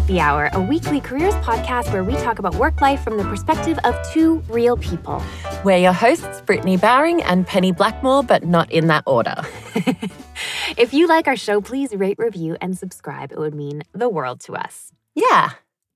Happy Hour, a weekly careers podcast where we talk about work life from the perspective of two real people. We're your hosts, Brittany Bowering and Penny Blackmore, but not in that order. if you like our show, please rate, review, and subscribe. It would mean the world to us. Yeah.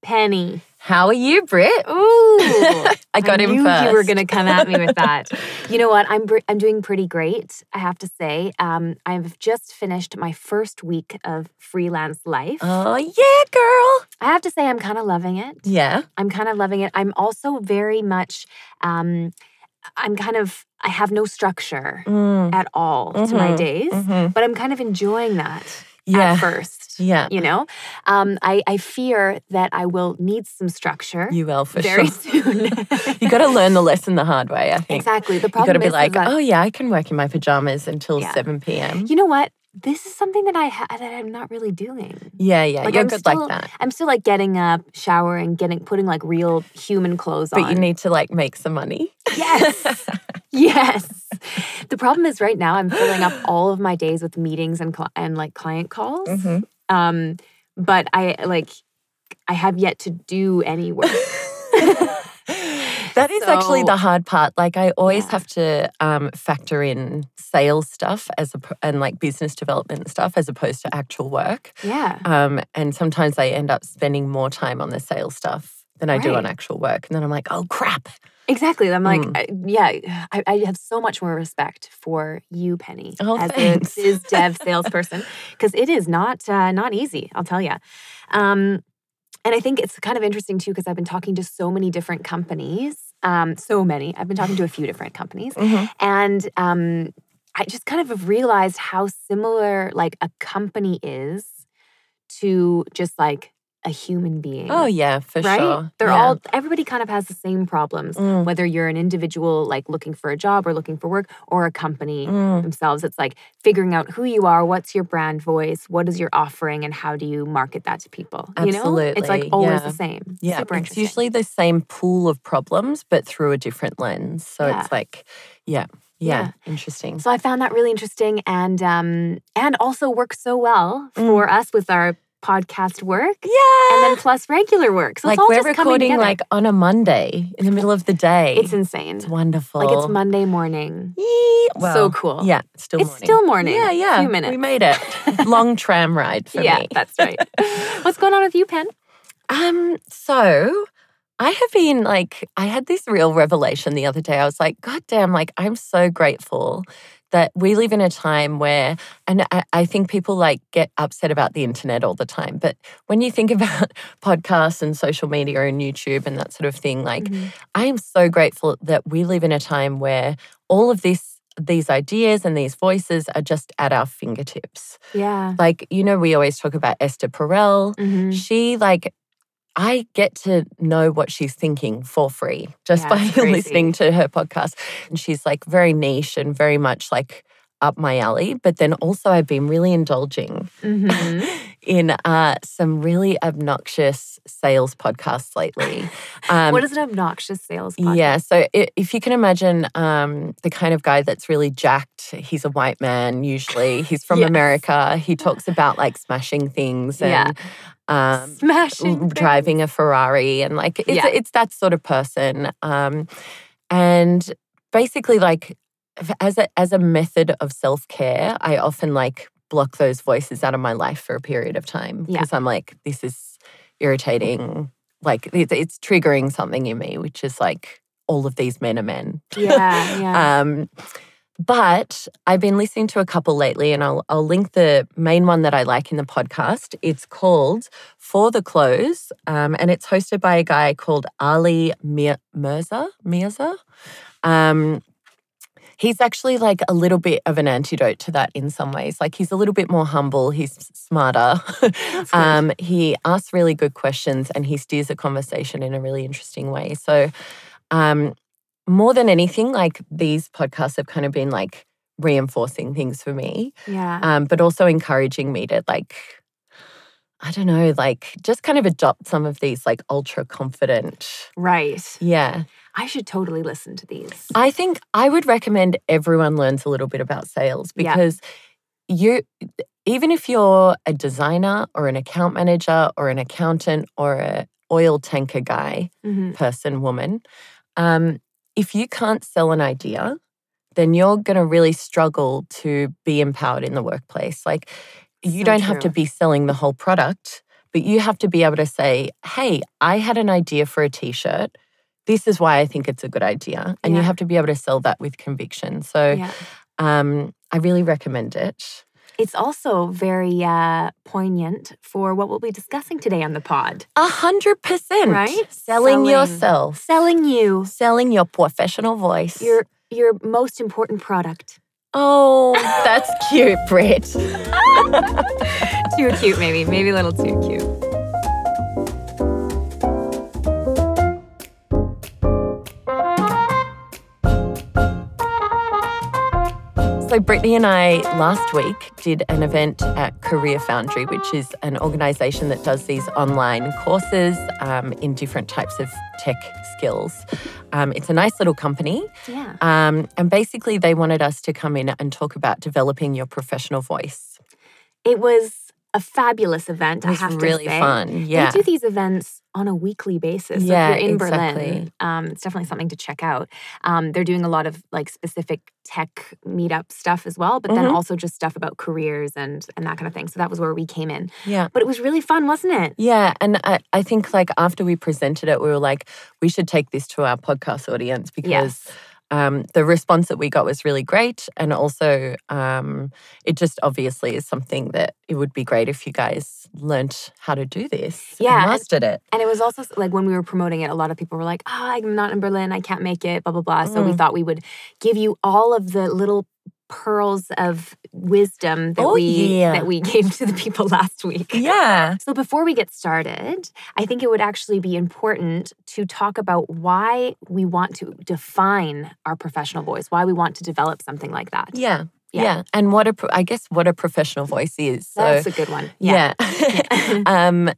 Penny. How are you, Britt? Ooh, I got I him knew first. You were going to come at me with that. you know what? I'm I'm doing pretty great. I have to say. Um, I've just finished my first week of freelance life. Oh, yeah, girl. I have to say, I'm kind of loving it. Yeah. I'm kind of loving it. I'm also very much. Um, I'm kind of. I have no structure Mm, at all to my Mhm, days, mhm. but I'm kind of enjoying that Yeah. at first. Yeah. You know, um, I, I fear that I will need some structure You will for very sure. soon. you got to learn the lesson the hard way, I think. Exactly. The problem You got to be like, oh, yeah, I can work in my pajamas until Yeah. 7 p.m. you know what? This is something that I ha- that I'm not really doing. Yeah, yeah. Like, You're I'm good still- like that. I'm still like getting up, showering, getting putting like real human clothes on. But you need to like make some money. Yes. yes. The problem is right now I'm filling up all of my days with meetings and cli and like client calls. Mhm. Um, but I like I have yet to do any work. That is actually the hard part. Like I always Yeah. have to um, factor in sales stuff as a, and like business development stuff as opposed to actual work. yeah. Um, and sometimes I end up spending more time on the sales stuff than I do on actual work. And then I'm like, oh crap. Exactly. I'm like, Mm. I- yeah, I, I have so much more respect for you, Penny, Oh, as thanks. a biz dev salesperson, because it is not uh, not easy. I'll tell you. Um, and I think it's kind of interesting too, because I've been talking to so many different companies. Um, so many. I've been talking to a few different companies, Mhm. and um, I just kind of have realized how similar like a company is to just like a human being. Oh yeah, for right? sure. They're Yeah. all everybody kind of has the same problems Mm, whether you're an individual like looking for a job or looking for work or a company mm. themselves it's like figuring out who you are what's your brand voice what is your offering and how do you market that to people you know it's like always yeah. the same Yeah, super it's usually the same pool of problems, but through a different lens. So Yeah. it's like, yeah, Yeah. yeah, interesting. so i found that really interesting and um and also works so well Mm. for us with our podcast work yeah. and then plus regular work so like it's all we're recording like on a Monday in the middle of the day. it's insane It's wonderful. like it's monday morning Yee, so cool Yeah, it's still it's morning. still morning Yeah, yeah. few minutes We made it. Long tram ride for yeah me. that's right what's going on with you pen Um, so I have been like, I had this real revelation the other day. I was like, God damn, like I'm so grateful that we live in a time where, and I, I think people like get upset about the internet all the time. But when you think about podcasts and social media and YouTube and that sort of thing, like Mhm. I am so grateful that we live in a time where all of this, these ideas and these voices are just at our fingertips. yeah Like, you know, we always talk about Esther Perel. Mhm. She, like, I get to know what she's thinking for free just Yeah, by listening to her podcast. And she's like very niche and very much like up my alley. But then also, I've been really indulging Mhm. in uh, some really obnoxious sales podcasts lately. Um, what is an obnoxious sales podcast? yeah, so i- if you can imagine um, the kind of guy that's really jacked, he's a white man usually. He's from Yes. America. He talks about like smashing things Yeah. and um, Smashing. l- things. driving a Ferrari, and like it's Yeah. it's that sort of person. Um, and basically, like as a as a method of self care, I often like block those voices out of my life for a period of time Yeah. because I'm like, this is irritating. Like it's, it's triggering something in me, which is like all of these men are men. Yeah, yeah. Um, but I've been listening to a couple lately, and I'll I'll link the main one that I like in the podcast. It's called For the Close, um, and it's hosted by a guy called Ali Mir- Mirza. Mirza. Um, he's actually like a little bit of an antidote to that in some ways. Like he's a little bit more humble. He's smarter. Um, he asks really good questions, and he steers a conversation in a really interesting way. So. Um, more than anything, like these podcasts have kind of been like reinforcing things for me, yeah. um, but also encouraging me to like, I don't know, like just kind of adopt some of these like ultra confident. right. Yeah. I should totally listen to these. I think I would recommend everyone learns a little bit about sales Yeah. because you even if you're a designer or an account manager or an accountant or a oil tanker guy, Mhm. person, woman, um, if you can't sell an idea, then you're going to really struggle to be empowered in the workplace. Like, you So don't have to be selling the whole product, but you have to be able to say, hey, I had an idea for a t shirt. This is why I think it's a good idea. And you have to be able to sell that with conviction. So Yeah. um, I really recommend it. It's also very uh, poignant for what we'll be discussing today on the pod. A hundred percent. Right? Selling, Selling. yourself. Selling you Selling your professional voice. your your most important product. oh, that's cute, Britt. Too cute, maybe. Maybe a little too cute. So, Brittany and I last week did an event at CareerFoundry, which is an organization that does these online courses um, in different types of tech skills. Um, it's a nice little company. Yeah. Um, and basically, they wanted us to come in and talk about developing your professional voice. It was a fabulous event, It was I have really to say. fun. Yeah. They do these events on a weekly basis. So Yeah, if you're in Berlin, um, it's definitely something to check out. Um, they're doing a lot of like specific tech meetup stuff as well, but then Mhm. also just stuff about careers and and that kind of thing. So that was where we came in. yeah. But it was really fun, wasn't it? Yeah, and I, I think like after we presented it, we were like, we should take this to our podcast audience because Yes. Um, the response that we got was really great, and also um, it just obviously is something that it would be great if you guys learnt how to do this, Yeah, and and- mastered it. And it was also like when we were promoting it, a lot of people were like, oh, I'm not in Berlin. I can't make it, blah, blah, blah. So we Mm. thought we would give you all of the little pearls of wisdom that Oh, we yeah. that we gave to the people last week. Yeah, So before we get started, I think it would actually be important to talk about why we want to define our professional voice, why we want to develop something like that. yeah, Yeah. yeah, and what a I guess what a professional voice is. So That's a good one. Yeah. yeah. um,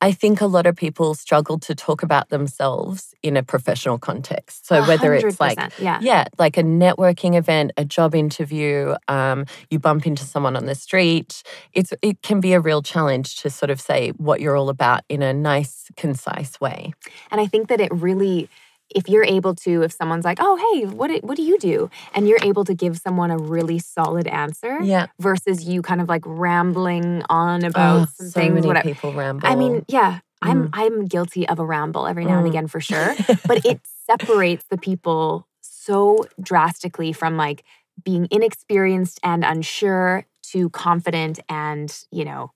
I think a lot of people struggle to talk about themselves in a professional context. So whether it's like yeah. Yeah, like a networking event, a job interview, um, you bump into someone on the street. It's it can be a real challenge to sort of say what you're all about in a nice, concise way. And I think that it really, if you're able to, if someone's like, "Oh, hey, what do, what do you do?" and you're able to give someone a really solid answer, Yeah, versus you kind of like rambling on about oh, some so things, many whatever. people ramble. I mean, yeah, I'm I'm guilty of a ramble every now and Mm. again for sure, but it separates the people so drastically from like being inexperienced and unsure to confident and you know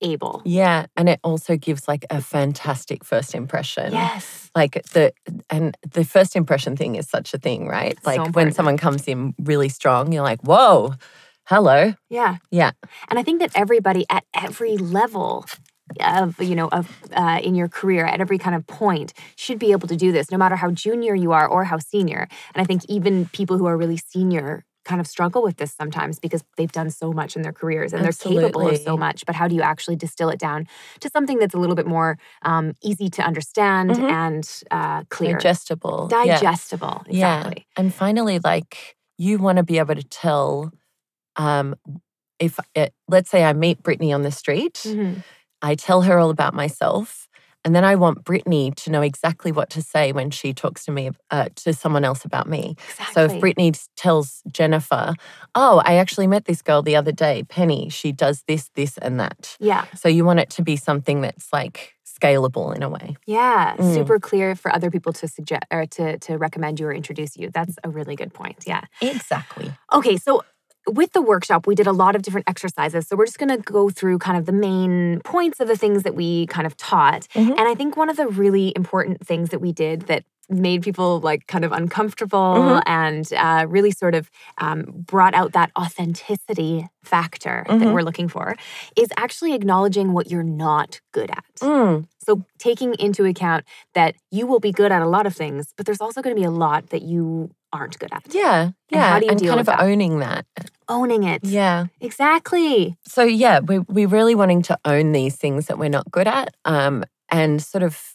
able. yeah, and it also gives like a fantastic first impression. Yes. like the and the first impression thing is such a thing, right? So Like when someone comes in really strong, you're like, whoa, hello. Yeah. Yeah. And I think that everybody at every level of you know of uh, in your career at every kind of point should be able to do this no matter how junior you are or how senior and i think even people who are really senior kind of struggle with this sometimes because they've done so much in their careers and they're capable of so much but how do you actually distill it down to something that's a little bit more um, easy to understand Mhm. and uh, clear Digestible. Digestible Yeah. exactly And finally, like you want to be able to tell um, if it, let's say I meet Brittany on the street, Mhm. I tell her all about myself. And then I want Brittany to know exactly what to say when she talks to me, uh, to someone else about me. exactly So if Brittany tells Jennifer, oh, I actually met this girl the other day, Penny, she does this, this, and that. yeah So you want it to be something that's like scalable in a way. Yeah, Mm. super clear for other people to suggest or to to recommend you or introduce you. That's a really good point. Yeah. Exactly. Okay, so with the workshop, we did a lot of different exercises. So we're just going to go through kind of the main points of the things that we kind of taught. Mhm. And I think one of the really important things that we did that made people like kind of uncomfortable Mhm. and uh, really sort of um, brought out that authenticity factor that Mhm. we're looking for is actually acknowledging what you're not good at. Mm, So taking into account that you will be good at a lot of things, but there's also going to be a lot that you aren't good at. yeah. And Yeah. how do you and deal kind with of that? owning that. Owning it. Yeah. Exactly. So yeah, we we really wanting to own these things that we're not good at, um, and sort of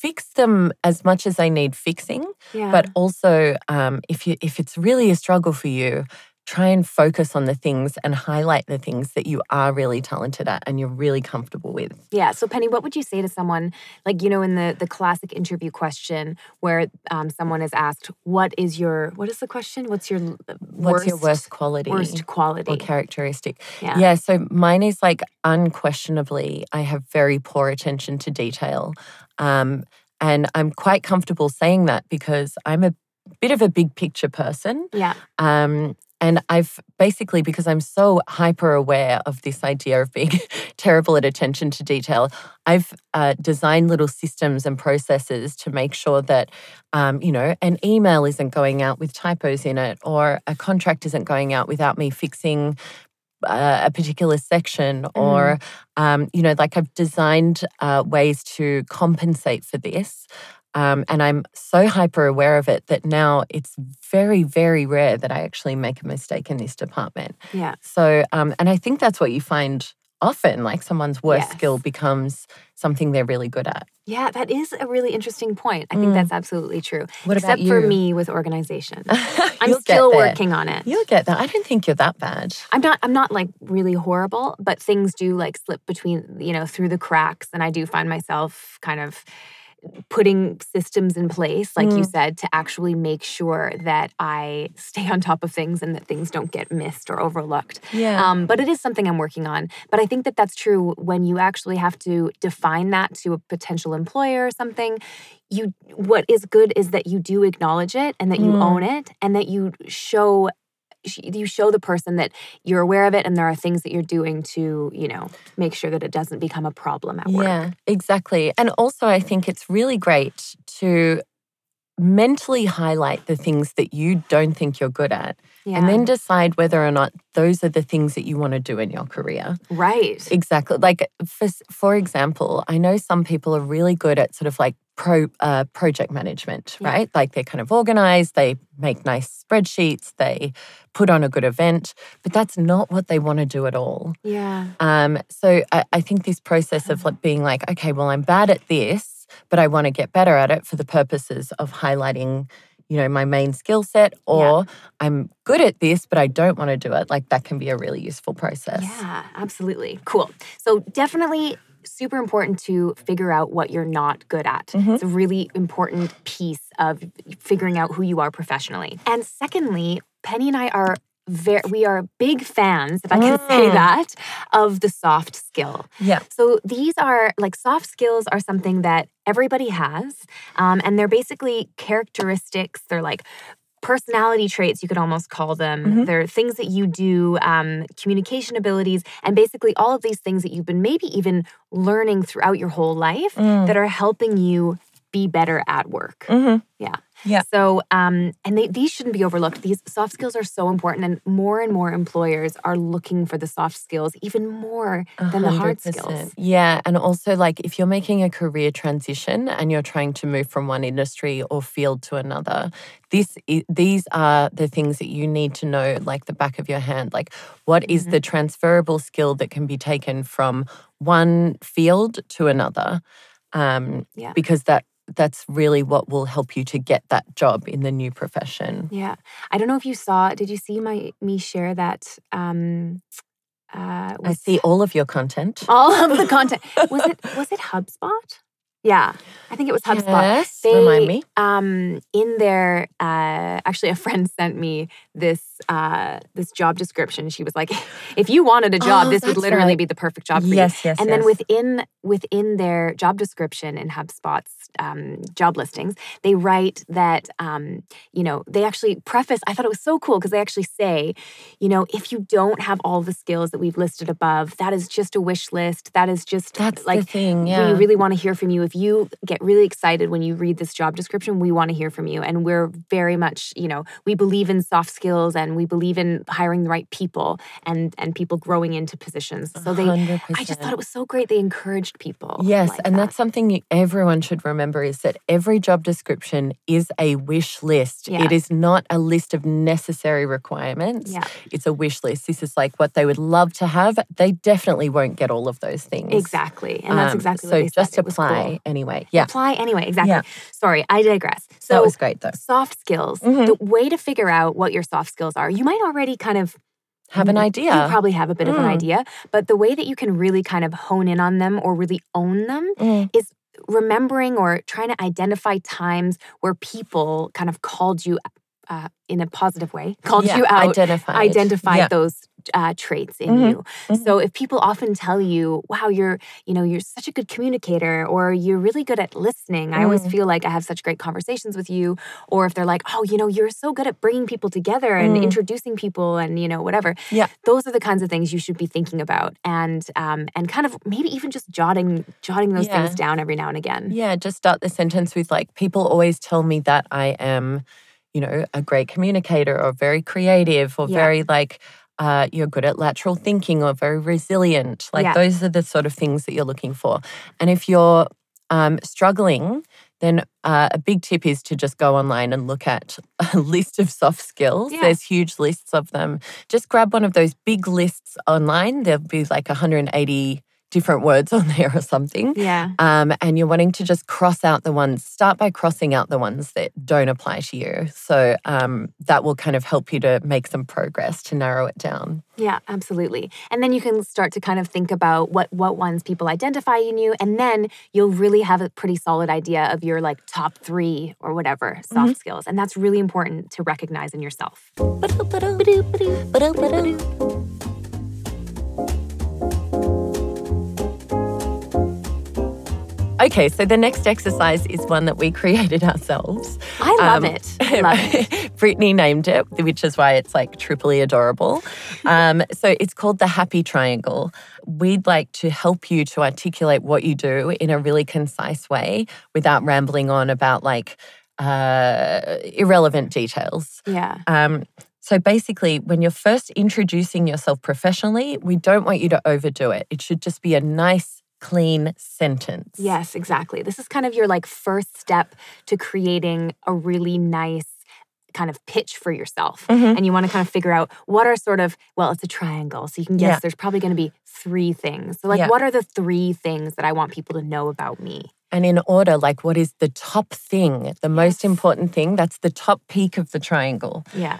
fix them as much as they need fixing. Yeah. But also, um, if you if it's really a struggle for you, try and focus on the things and highlight the things that you are really talented at and you're really comfortable with. Yeah. So Penny, what would you say to someone like you know in the the classic interview question where um, someone is asked, "What is your what is the question? What's your What's worst, your worst quality? worst quality?" or characteristic. Yeah. Yeah, so mine is like unquestionably, I have very poor attention to detail. Um, and I'm quite comfortable saying that because I'm a bit of a big picture person. Yeah. Um, and I've basically, because I'm so hyper aware of this idea of being terrible at attention to detail, I've uh, designed little systems and processes to make sure that, um, you know, an email isn't going out with typos in it, or a contract isn't going out without me fixing uh, a particular section, or, um, you know, like I've designed uh, ways to compensate for this. Um, and I'm so hyper aware of it that now it's very, very rare that I actually make a mistake in this department. Yeah. So, um, and I think that's what you find often like someone's worst Yes. skill becomes something they're really good at. Yeah, that is a really interesting point. I think Mm. that's absolutely true. What Except for me with organization. I'm still working on it. You'll get that. I don't think you're that bad. I'm not I'm not like really horrible, but things do like slip between, you know, through the cracks and I do find myself kind of putting systems in place like you Mm. said to actually make sure that I stay on top of things and that things don't get missed or overlooked. Yeah. Um, but it is something I'm working on. But I think that that's true when you actually have to define that to a potential employer or something. You, what is good is that you do acknowledge it and that you Mm. own it and that you show sh- you show the person that you're aware of it and there are things that you're doing to you know make sure that it doesn't become a problem at work Yeah, exactly. And also, I think it's really great to mentally highlight the things that you don't think you're good at yeah and then decide whether or not those are the things that you want to do in your career. right Exactly. Like for for example, I know some people are really good at sort of like pro uh, project management, Yeah. right? Like they're kind of organized, they make nice spreadsheets, they put on a good event, but that's not what they want to do at all. yeah Um, so I, I think this process of like being like, okay, well, I'm bad at this, but I want to get better at it for the purposes of highlighting, you know, my main skill set, or I'm good at this, but I don't want to do it. Like that can be a really useful process. Yeah, absolutely. Cool. So, definitely super important to figure out what you're not good at. Mhm. It's a really important piece of figuring out who you are professionally. And secondly, Penny and I are very we are big fans, if I can say Mm. that, of the soft skill. Yeah. So these are like soft skills are something that everybody has, um, and they're basically characteristics. They're like personality traits, you could almost call them. Mhm. They're things that you do, um, communication abilities, and basically all of these things that you've been maybe even learning throughout your whole life Mm. that are helping you be better at work. Mhm. Yeah. Yeah. So, um, and they, these shouldn't be overlooked. These soft skills are so important, and more and more employers are looking for the soft skills even more than the hard skills. Yeah. And also, like, if you're making a career transition and you're trying to move from one industry or field to another, this these are the things that you need to know, like the back of your hand. Like, what is Mm-hmm. the transferable skill that can be taken from one field to another? Um, Yeah. Because that that's really what will help you to get that job in the new profession. Yeah. I don't know if you saw, did you see my me share that? Um, uh, I see all of your content. all of the content. Was it was it HubSpot? Yeah, I think it was HubSpot. Yes, They, remind me. Um, in their, uh, actually, a friend sent me this uh, this job description. She was like, "If you wanted a job, Oh, this would literally right. be the perfect job for you." Yes, yes, And then within within their job description in HubSpot's um, job listings, they write that um, you know they actually preface. I thought it was so cool because they actually say, you know, if you don't have all the skills that we've listed above, that is just a wish list. That is just That's like the thing. Yeah. we really want to hear from you. If you get really excited when you read this job description, we want to hear from you. And we're very much, you know, we believe in soft skills and we believe in hiring the right people and and people growing into positions. So they I just thought it was so great. They encouraged people. Yes, like and that. that's something everyone should remember is that every job description is a wish list. Yeah. It is not a list of necessary requirements. Yeah. It's a wish list. This is like what they would love to have. They definitely won't get all of those things. exactly. And that's Um, exactly so what they just said. It was apply cool. Apply anyway. Yeah. Apply anyway. Exactly. Yeah. Sorry, I digress. So that was great though. soft skills. Mhm. The way to figure out what your soft skills are, you might already kind of Have an Mm, idea. You probably have a bit of an Mm. idea, but the way that you can really kind of hone in on them or really own them Mm. is remembering or trying to identify times where people kind of called you uh, in a positive way, called Yeah, you out, Identified. identified Yeah. those uh, traits in Mhm, you. mhm. So if people often tell you, "Wow, you're you know you're such a good communicator," or "You're really good at listening," I always Mm. feel like I have such great conversations with you. Or if they're like, "Oh, you know, you're so good at bringing people together and Mm. introducing people," and you know whatever. Yeah. those are the kinds of things you should be thinking about, and um, and kind of maybe even just jotting jotting those Yeah. things down every now and again. Yeah, just start the sentence with like, people always tell me that I am, you know, a great communicator or very creative or Yeah. very like, uh, you're good at lateral thinking or very resilient. Like Yeah. those are the sort of things that you're looking for. And if you're um, struggling, then uh, a big tip is to just go online and look at a list of soft skills. Yeah. There's huge lists of them. Just grab one of those big lists online. There'll be like 180 different words on there or something. Yeah. Um, and you're wanting to just cross out the ones, start by crossing out the ones that don't apply to you. So um, that will kind of help you to make some progress to narrow it down. Yeah, absolutely. And then you can start to kind of think about what what ones people identify in you, and then you'll really have a pretty solid idea of your like top three or whatever soft skills, and that's really important to recognize in yourself. Okay, so the next exercise is one that we created ourselves. I love Um, it. Love it. Brittany named it, which is why it's like triply adorable. Um, so it's called the Happy Triangle. We'd like to help you to articulate what you do in a really concise way without rambling on about like uh, irrelevant details. Yeah. Um, so basically, when you're first introducing yourself professionally, we don't want you to overdo it. It should just be a nice, clean sentence. Yes, exactly. This is kind of your like first step to creating a really nice kind of pitch for yourself. Mhm. And you want to kind of figure out what are sort of, well, it's a triangle. So you can guess Yeah. there's probably going to be three things. So, like, Yeah. what are the three things that I want people to know about me? And in order, like what is the top thing, the most important thing? That's the top peak of the triangle. Yeah.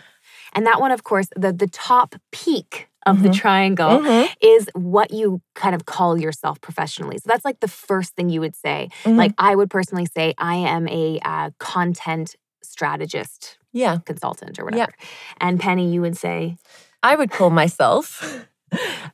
And that one, of course, the, the top peak of the Mhm. triangle Mhm. is what you kind of call yourself professionally. So that's like the first thing you would say. Mhm. Like, I would personally say, I am a uh, content strategist yeah, consultant or Yeah. whatever. And Penny, you would say I would call myself.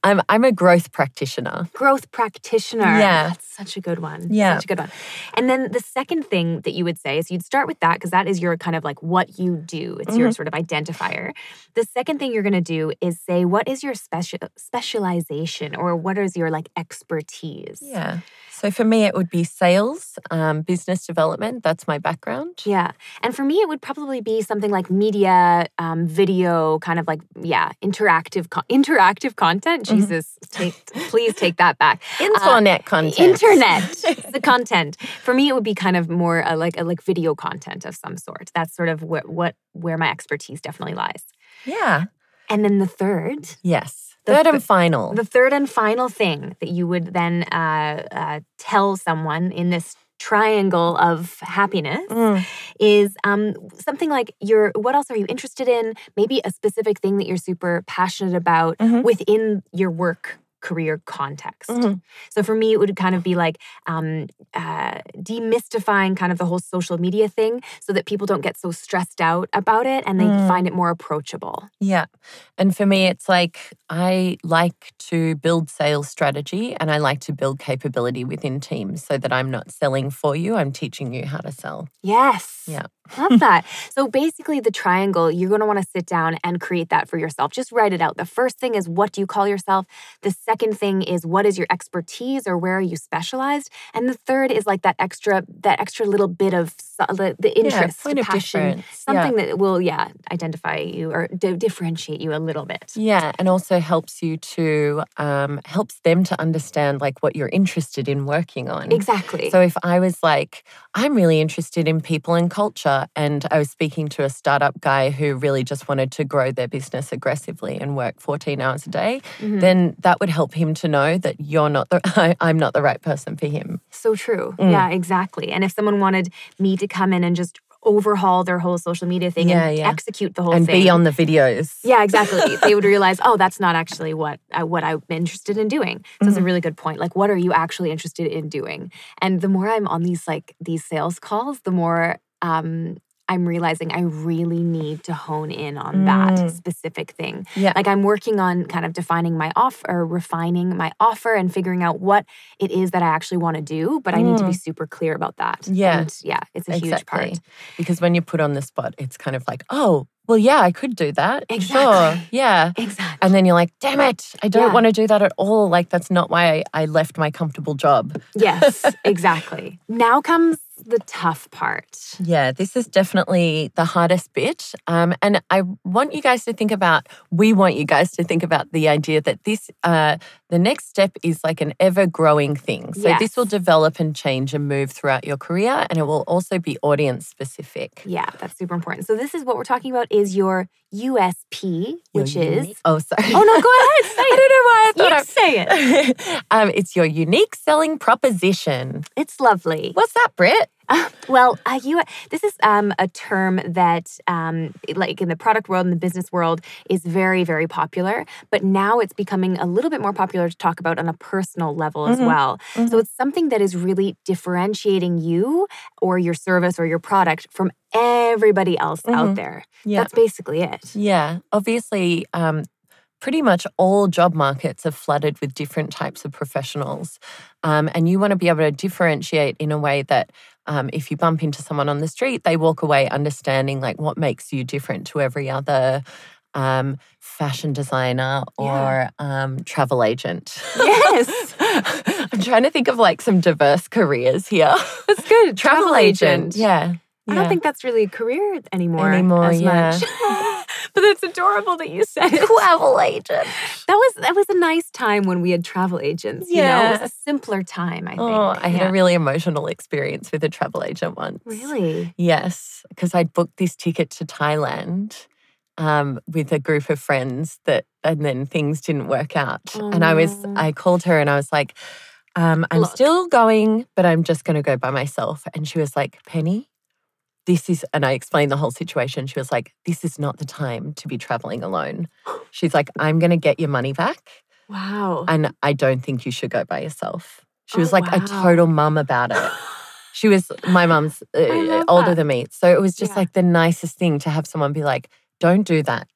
I'm I'm a growth practitioner. growth practitioner. Yeah. That's such a good one. Yeah. Such a good one. And then the second thing that you would say is you'd start with that because that is your kind of like what you do. It's your Mhm. sort of identifier. The second thing you're going to do is say what is your special specialization or what is your like expertise? Yeah. So for me, it would be sales, um, business development. That's my background. Yeah. And for me, it would probably be something like media, um, video, kind of like, yeah, interactive, interactive content. Mhm. Jesus, take, please take that back. Internet content. Internet, the content. For me, it would be kind of more uh, like a like video content of some sort. That's sort of what, what where my expertise definitely lies. Yeah. And then the third, Yes. The Third th- and final. the third and final thing that you would then uh, uh, tell someone in this triangle of happiness Mm. is um, something like your what else are you interested in maybe a specific thing that you're super passionate about Mhm. within your work career context Mhm. so for me it would kind of be like um, uh, demystifying kind of the whole social media thing so that people don't get so stressed out about it and they Mm. find it more approachable Yeah. And for me, it's like I like to build sales strategy and I like to build capability within teams so that I'm not selling for you, I'm teaching you how to sell. yes Yeah. Love that. So basically, the triangle, you're going to want to sit down and create that for yourself. Just write it out. The first thing is what do you call yourself? The second thing is what is your expertise or where are you specialized? And the third is like that extra, that extra little bit of the, the interest, of passion, difference. Yeah. something that will, yeah, identify you or di- differentiate you a little bit. Yeah, and also helps you to um, helps them to understand like what you're interested in working on. Exactly. So if I was like, I'm really interested in people and culture, and I was speaking to a startup guy who really just wanted to grow their business aggressively and work 14 hours a day, Mhm. then that would help help him to know that you're not the I, I'm not the right person for him. So true. Mm. Yeah, exactly. And if someone wanted me to come in and just overhaul their whole social media thing Yeah, and yeah. execute the whole and thing. be on the videos. yeah, exactly. they would realize, oh, that's not actually what I, what I'm interested in doing. So it's a really good point. Like, what are you actually interested in doing? And the more I'm on these like these sales calls, the more um, I'm realizing I really need to hone in on that Mm. specific thing. Yeah. Like I'm working on kind of defining my offer, or refining my offer, and figuring out what it is that I actually want to do. But I need to be super clear about that. Mm. Yeah. and yeah, it's a huge part. Because when you're put on the spot, it's kind of like, oh, well, yeah, I could do that. Sure. Exactly. Yeah. Exactly. And then you're like, damn it, I don't Yeah. want to do that at all. Like, that's not why I, I left my comfortable job. Yes, exactly. Now comes the tough part. Yeah, this is definitely the hardest bit. Um, and I want you guys to think about, we want you guys to think about the idea that this, uh, the next step is like an ever growing thing. So this will develop and change and move throughout your career. And it will also be audience specific. Yeah, that's super important. So this is what we're talking about is your USP, which Your is uni- Oh, sorry. Oh no, go ahead. Say I don't know why I You thought say it. Um, it's your unique selling proposition. It's lovely. What's that, Britt? Well, uh, you, this is um, a term that, um, like in the product world and the business world, is very, very popular. But now it's becoming a little bit more popular to talk about on a personal level as Mhm. well. So Mhm. it's something that is really differentiating you or your service or your product from everybody else out Mhm. there. Yeah. That's basically it. Yeah, obviously, um, pretty much all job markets are flooded with different types of professionals. Um, and you want to be able to differentiate in a way that um, if you bump into someone on the street, they walk away understanding like what makes you different to every other um, fashion designer or Yeah. um, travel agent. Yes. I'm trying to think of like some diverse careers here. That's good. travel, agent. Yeah. I yeah. don't think that's really a career anymore. Anymore, as yeah. but that's adorable that you said it. travel agent. That was that was a nice time when we had travel agents. You know, it was a simpler time. I think. Oh, I had Yeah. a really emotional experience with a travel agent once. really. Yes, because I'd booked this ticket to Thailand um, with a group of friends that, and then things didn't work out. Oh, and I was. I called her and I was like, um, I'm Look. still going, but I'm just going to go by myself. And she was like, Penny, this is, and I explained the whole situation. She was like, this is not the time to be traveling alone. She's like, I'm going to get your money back. Wow. And I don't think you should go by yourself. She Oh, was like a total mum about it. She was my mum's uh, older that. than me, so it was just Yeah. like the nicest thing to have someone be like, "Don't do that."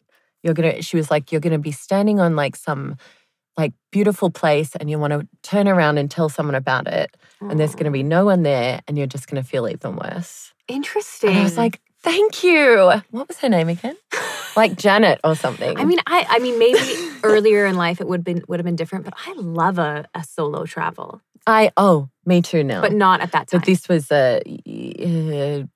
You're gonna. She was like, "You're gonna be standing on like some like beautiful place, and you want to turn around and tell someone about it, and there's gonna be no one there, and you're just gonna feel even worse." interesting. And I was like, "Thank you." What was her name again? like Janet or something. I mean, I I mean, maybe earlier in life it would been would have been different, but I love a, a solo travel, I oh, me too now. but not at that time. But this was a uh,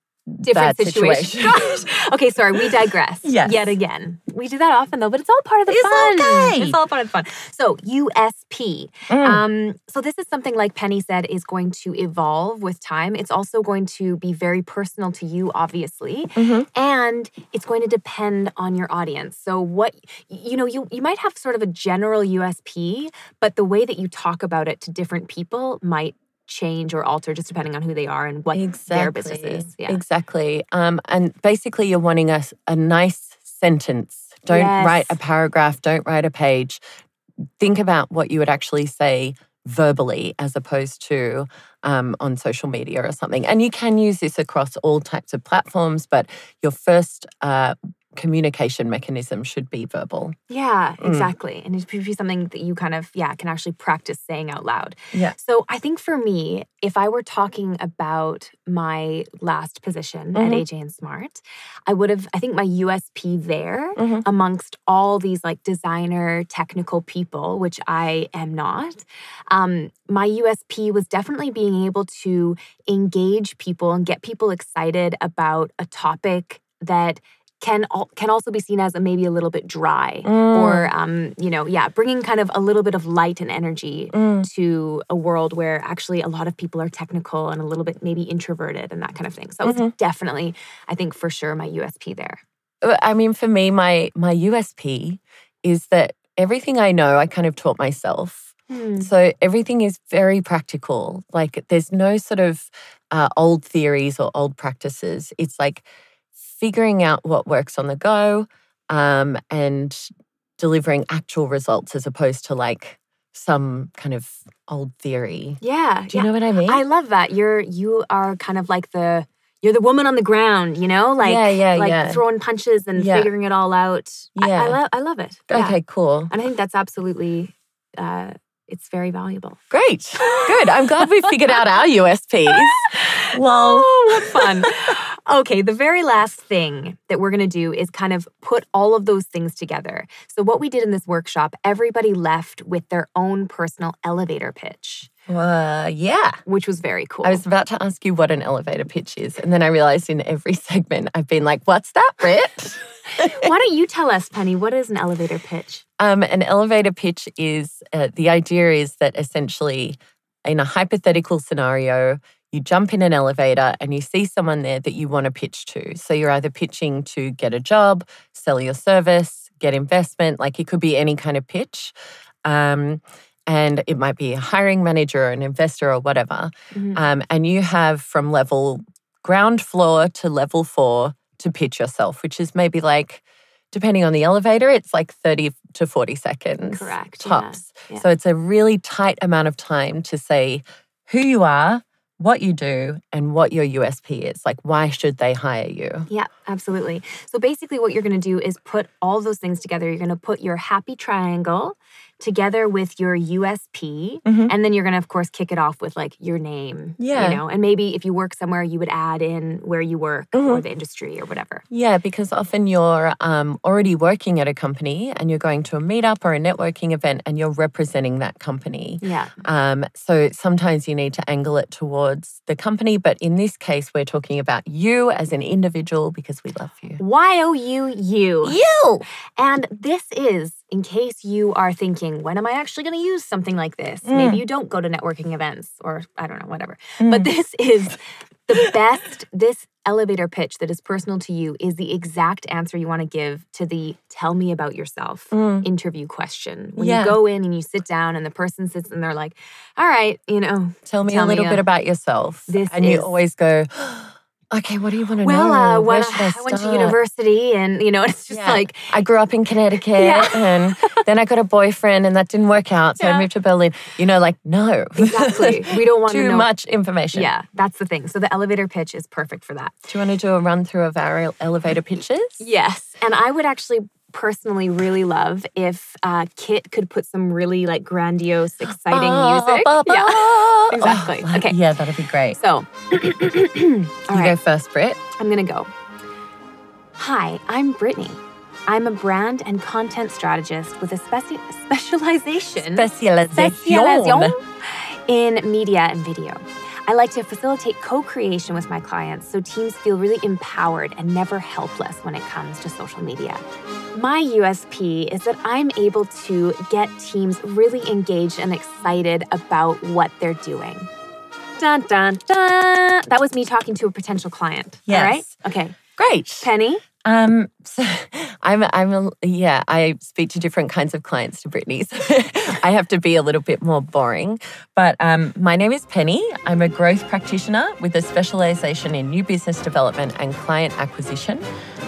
different situation. situation. okay, sorry, we digress. Yes. Yet again. We do that often though, but it's all part of the It's fun. okay. It's all part of the fun. So USP. Mm. Um, so this is something like Penny said is going to evolve with time. It's also going to be very personal to you, obviously. Mhm. And it's going to depend on your audience. So what you know, you you might have sort of a general USP, but the way that you talk about it to different people might change or alter just depending on who they are and what their business is. Yeah. Exactly. Um, and basically, you're wanting a nice sentence. Don't write a paragraph, don't write a page. Think about what you would actually say verbally as opposed to um, on social media or something. And you can use this across all types of platforms, but your first uh, communication mechanism should be verbal. Yeah, Mm. exactly. And it should be something that you kind of, yeah, can actually practice saying out loud. Yeah. So I think for me, if I were talking about my last position at Mhm. AJ and Smart, I would have, I think my USP there Mhm. amongst all these like designer technical people, which I am not, um, my USP was definitely being able to engage people and get people excited about a topic that can can also be seen as a, maybe a little bit dry Mm. or um, you know yeah bringing kind of a little bit of light and energy Mm. to a world where actually a lot of people are technical and a little bit maybe introverted and that kind of thing so that was Mhm. definitely i think for sure my usp there I mean, for me, my my USP is that everything I know, I kind of taught myself. Hmm. So everything is very practical. Like there's no sort of uh, old theories or old practices. It's like figuring out what works on the go um, and delivering actual results as opposed to like some kind of old theory. Yeah. Do you yeah. know what I mean? I love that. You're you are kind of like the you're the woman on the ground, you know, like Yeah, yeah, like yeah. throwing punches and figuring it all out. Yeah. I, love I love it. Okay, cool. and I think that's absolutely uh, it's very valuable. Great. Good. I'm glad we figured out our USPs. Well, oh, what fun. Okay, the very last thing that we're going to do is kind of put all of those things together. So, what we did in this workshop, everybody left with their own personal elevator pitch, uh, yeah. which was very cool. I was about to ask you what an elevator pitch is. And then I realized in every segment, I've been like, what's that, Britt? Why don't you tell us, Penny, what is an elevator pitch? Um, an elevator pitch is uh, the idea is that essentially, in a hypothetical scenario, you jump in an elevator and you see someone there that you want to pitch to. So you're either pitching to get a job, sell your service, get investment, like it could be any kind of pitch. Um, and it might be a hiring manager or an investor or whatever. Mhm. Um, and you have from level ground floor to level four to pitch yourself, which is maybe like, depending on the elevator, it's like 30 to 40 seconds. Correct, yeah, Tops. yeah. So it's a really tight amount of time to say who you are, what you do, and what your USP is. Like, why should they hire you? Yeah, absolutely. So basically, what you're going to do is put all those things together. You're going to put your happy triangle together with your USP, Mhm. and then you're going to, of course, kick it off with like your name. Yeah. You know, and maybe if you work somewhere, you would add in where you work or the industry or whatever. Yeah, because often you're um, already working at a company and you're going to a meetup or a networking event and you're representing that company. Yeah. Um, so sometimes you need to angle it towards the company, but in this case, we're talking about you as an individual because we love you. Y O U U. You! And this is, in case you are thinking, when am I actually going to use something like this? Mm. Maybe you don't go to networking events or I don't know, whatever. But this is the best, this elevator pitch that is personal to you is the exact answer you want to give to the tell me about yourself Mm. interview question. When Yeah. you go in and you sit down and the person sits and they're like, all right, you know, Tell me Tell a me, little uh, bit about yourself. this and you always go, okay, what do you want to well, know? uh, when I, I, went to university and, you know, it's just Yeah. like, I grew up in Connecticut Yeah. and then I got a boyfriend and that didn't work out. So Yeah. I moved to Berlin. You know, like, no. exactly. We don't want to Too know. much information. Yeah, that's the thing. So the elevator pitch is perfect for that. Do you want to do a run through of our ele- elevator pitches? Yes. And I would actually personally really love if uh, Kit could put some really like grandiose, exciting music. Ba, ba, Yeah. exactly. Oh, Okay. Yeah, that'd be great. So, you right, go first, Britt. I'm to go. Hi, I'm Brittany. I'm a brand and content strategist with a speci- specialization Specialization. Specialization in media and video. I like to facilitate co creation with my clients so teams feel really empowered and never helpless when it comes to social media. My USP is that I'm able to get teams really engaged and excited about what they're doing. Dun, dun, dun. That was me talking to a potential client. All right? Yes. Okay. Great. Penny? Um, so I'm, I'm, a, yeah, I speak to different kinds of clients to Brittany. So I have to be a little bit more boring. But um, my name is Penny. I'm a growth practitioner with a specialization in new business development and client acquisition.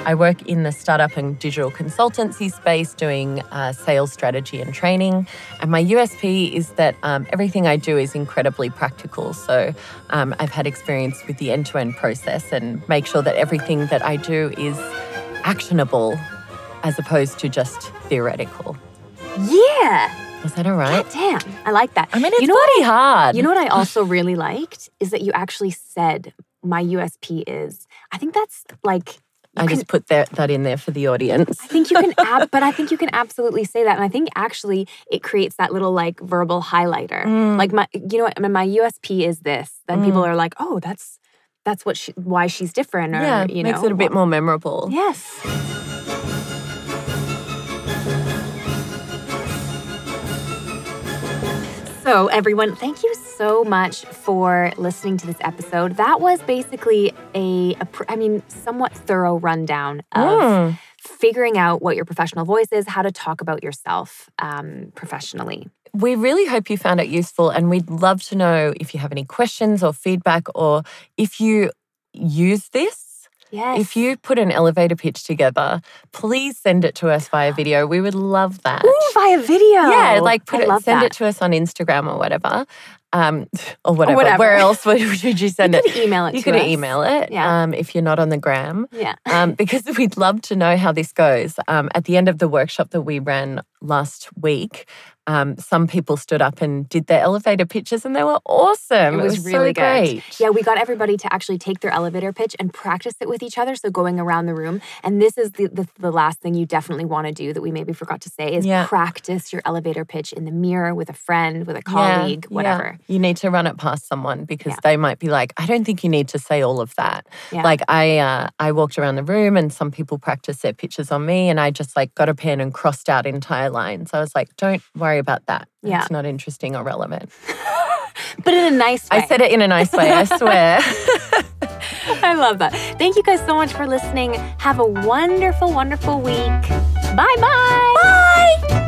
I work in the startup and digital consultancy space doing uh, sales strategy and training. And my USP is that um, everything I do is incredibly practical. So um, I've had experience with the end to end process and make sure that everything that I do is actionable as opposed to just theoretical. Yeah. Is that all right? God damn. I like that. I mean, it's you know what bloody hard. You know what I also really liked is that you actually said my USP is. I think that's like. I just put that, that in there for the audience. I think you can, ab- but I think you can absolutely say that, and I think actually it creates that little like verbal highlighter. Mm. Like my, you know what? I mean, my USP is this. Then people are like, oh, that's that's what she, why she's different, or yeah, you makes know, it a bit more memorable. Yes. So, everyone, thank you so much for listening to this episode. That was basically a, I mean, somewhat thorough rundown of Mm. figuring out what your professional voice is, how to talk about yourself um, professionally. We really hope you found it useful, and we'd love to know if you have any questions or feedback, or if you use this. Yes. If you put an elevator pitch together, please send it to us via video. We would love that. Ooh, via video. Yeah, like put I it, send that. it to us on Instagram or whatever, um, or whatever. whatever. Where else would, would you send you it? could email it You could us. email it Yeah. um, if you're not on the gram, Yeah. um, because we'd love to know how this goes. Um, at the end of the workshop that we ran last week, um, some people stood up and did their elevator pitches, and they were awesome. It was, so really good. great. Yeah, we got everybody to actually take their elevator pitch and practice it with each other. So going around the room. And this is the, the, the last thing you definitely want to do that we maybe forgot to say is Yeah. practice your elevator pitch in the mirror with a friend, with a colleague, yeah. whatever. You need to run it past someone because Yeah. they might be like, I don't think you need to say all of that. Yeah. Like I uh, I walked around the room and some people practiced their pitches on me and I just like got a pen and crossed out entire lines. I was like, don't worry about that. Yeah. It's not interesting or relevant. But in a nice way. I said it in a nice way, I swear. I love that. Thank you guys so much for listening. Have a wonderful, wonderful week. Bye bye. Bye.